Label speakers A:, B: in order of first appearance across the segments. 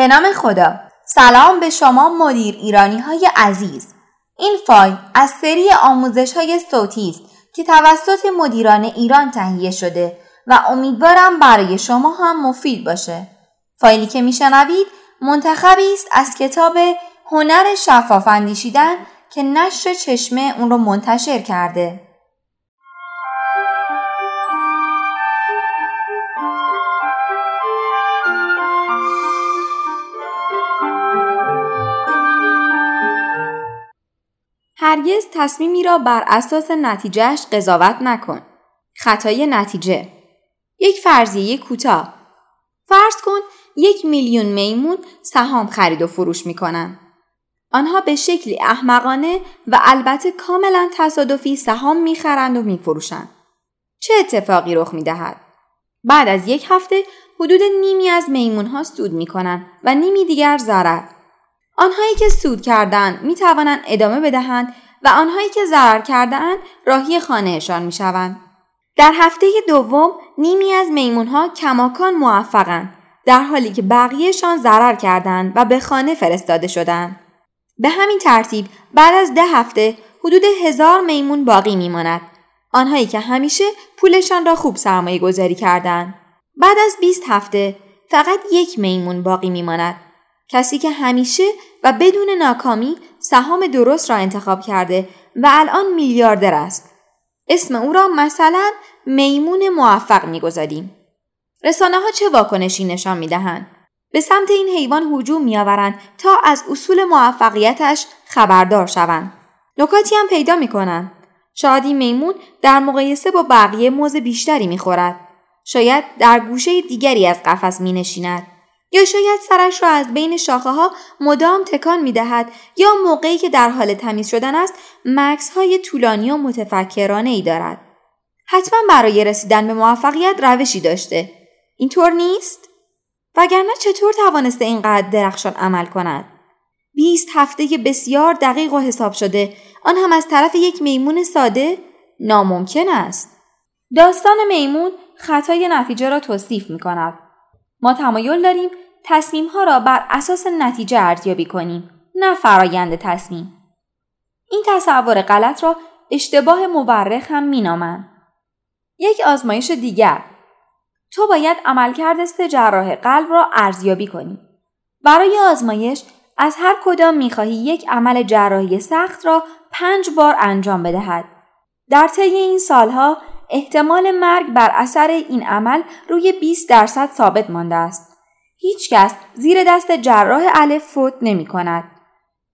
A: به نام خدا. سلام به شما مدیر ایرانی های عزیز. این فایل از سری آموزش های صوتی است که توسط مدیران ایران تهیه شده و امیدوارم برای شما هم مفید باشه. فایلی که میشنوید منتخبی است از کتاب هنر شفاف اندیشیدن که نشر چشمه اون رو منتشر کرده. هرگز تصمیمی را بر اساس نتیجهش قضاوت نکن. خطای نتیجه یک فرضیه کوتاه فرض کن یک میلیون میمون سهام خرید و فروش می‌کنن. آنها به شکلی احمقانه و البته کاملا تصادفی سهام می‌خرند و میفروشند. چه اتفاقی رخ می‌دهد؟ بعد از یک هفته حدود نیمی از میمون ها سود می و نیمی دیگر ضرر. آنهایی که سود کردند می توانند ادامه بدهند و آنهایی که ضرر کردهاند راهی خانهشان می شوند. در هفته دوم نیمی از میمون ها کماکان موفقند در حالی که بقیهشان ضرر کردند و به خانه فرستاده شدند. به همین ترتیب بعد از ده هفته حدود هزار میمون باقی میماند. آنهایی که همیشه پولشان را خوب سرمایه گذاری کردند. بعد از 20 هفته فقط یک میمون باقی میماند. کسی که همیشه و بدون ناکامی سهام درست را انتخاب کرده و الان میلیاردر است. اسم او را مثلا میمون موفق می‌گذاریم. رسانه ها چه واکنشی نشان می‌دهند؟ به سمت این حیوان هجوم میآورند تا از اصول موفقیتش خبردار شوند. نکاتی هم پیدا می‌کنند. شاید میمون در مقایسه با بقیه موز بیشتری می‌خورد. شاید در گوشه دیگری از قفس می نشیند. یا شاید سرش را از بین شاخه ها مدام تکان می دهد یا موقعی که در حال تمیز شدن است مکس های طولانی و متفکرانه ای دارد. حتما برای رسیدن به موفقیت روشی داشته. اینطور نیست؟ وگرنه چطور توانسته اینقدر درخشان عمل کند؟ بیست هفته که بسیار دقیق و حساب شده آن هم از طرف یک میمون ساده ناممکن است. داستان میمون خطای نتیجه را توصیف می کند. ما تمایل داریم تصمیم ها را بر اساس نتیجه ارزیابی کنیم نه فرایند تصمیم. این تصور غلط را اشتباه مورخ هم مینامند. یک آزمایش دیگر تو باید عملکرد سه جراح قلب را ارزیابی کنی. برای آزمایش از هر کدام می‌خواهی یک عمل جراحی سخت را پنج بار انجام بدهد. در طی این سالها احتمال مرگ بر اثر این عمل روی 20 درصد ثابت مانده است. هیچکس زیر دست جراح الف فوت نمی کند.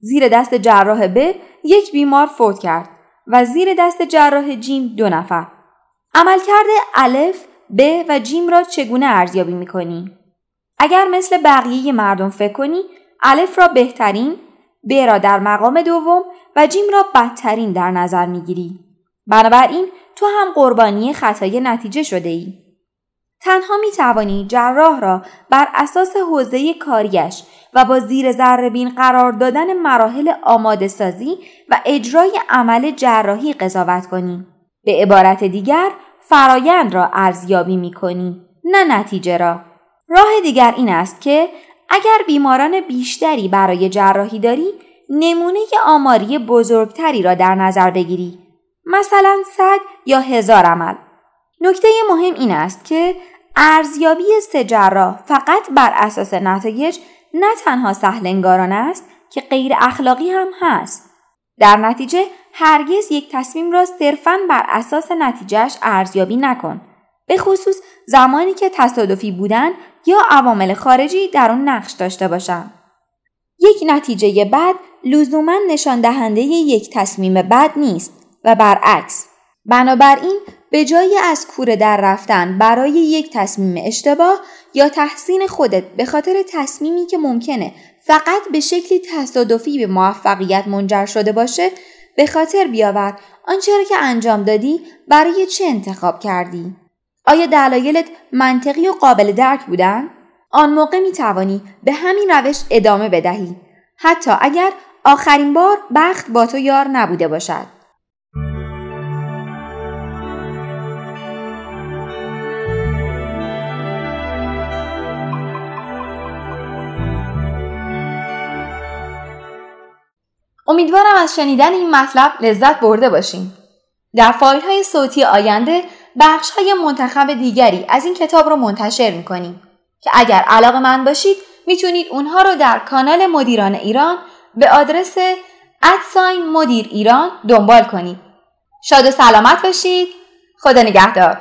A: زیر دست جراح ب یک بیمار فوت کرد و زیر دست جراح جیم دو نفر. عملکرد الف ب و جیم را چگونه ارزیابی می کنی؟ اگر مثل بقیه مردم فکر کنی الف را بهترین ب را در مقام دوم و جیم را بدترین در نظر می گیری. بنابراین تو هم قربانی خطای نتیجه شده ای. تنها می توانی جراح را بر اساس حوزه کاریش و با زیر ذره قرار دادن مراحل آماده سازی و اجرای عمل جراحی قضاوت کنی. به عبارت دیگر فرایند را ارزیابی می کنی نه نتیجه را. راه دیگر این است که اگر بیماران بیشتری برای جراحی داری نمونه آماری بزرگتری را در نظر بگیری مثلا صد یا هزار عمل. نکته مهم این است که ارزیابی سه فقط بر اساس نتایج نه تنها سهلنگارانه است که غیر اخلاقی هم هست. در نتیجه هرگز یک تصمیم را صرفاً بر اساس نتیجهش ارزیابی نکن. به خصوص زمانی که تصادفی بودن یا عوامل خارجی در آن نقش داشته باشند. یک نتیجه بد لزوما نشان دهنده یک تصمیم بد نیست و برعکس. بنابراین به جای از کوره در رفتن برای یک تصمیم اشتباه یا تحسین خودت به خاطر تصمیمی که ممکنه فقط به شکلی تصادفی به موفقیت منجر شده باشه به خاطر بیاور آنچه را که انجام دادی برای چه انتخاب کردی؟ آیا دلایلت منطقی و قابل درک بودن؟ آن موقع می توانی به همین روش ادامه بدهی. حتی اگر آخرین بار بخت با تو یار نبوده باشد. امیدوارم از شنیدن این مطلب لذت برده باشیم. در فایل های صوتی آینده بخش های منتخب دیگری از این کتاب رو منتشر می‌کنیم که اگر علاقه من باشید می‌تونید اونها رو در کانال مدیران ایران به آدرس ادساین مدیر ایران دنبال کنید. شاد و سلامت باشید. خدا نگهدار.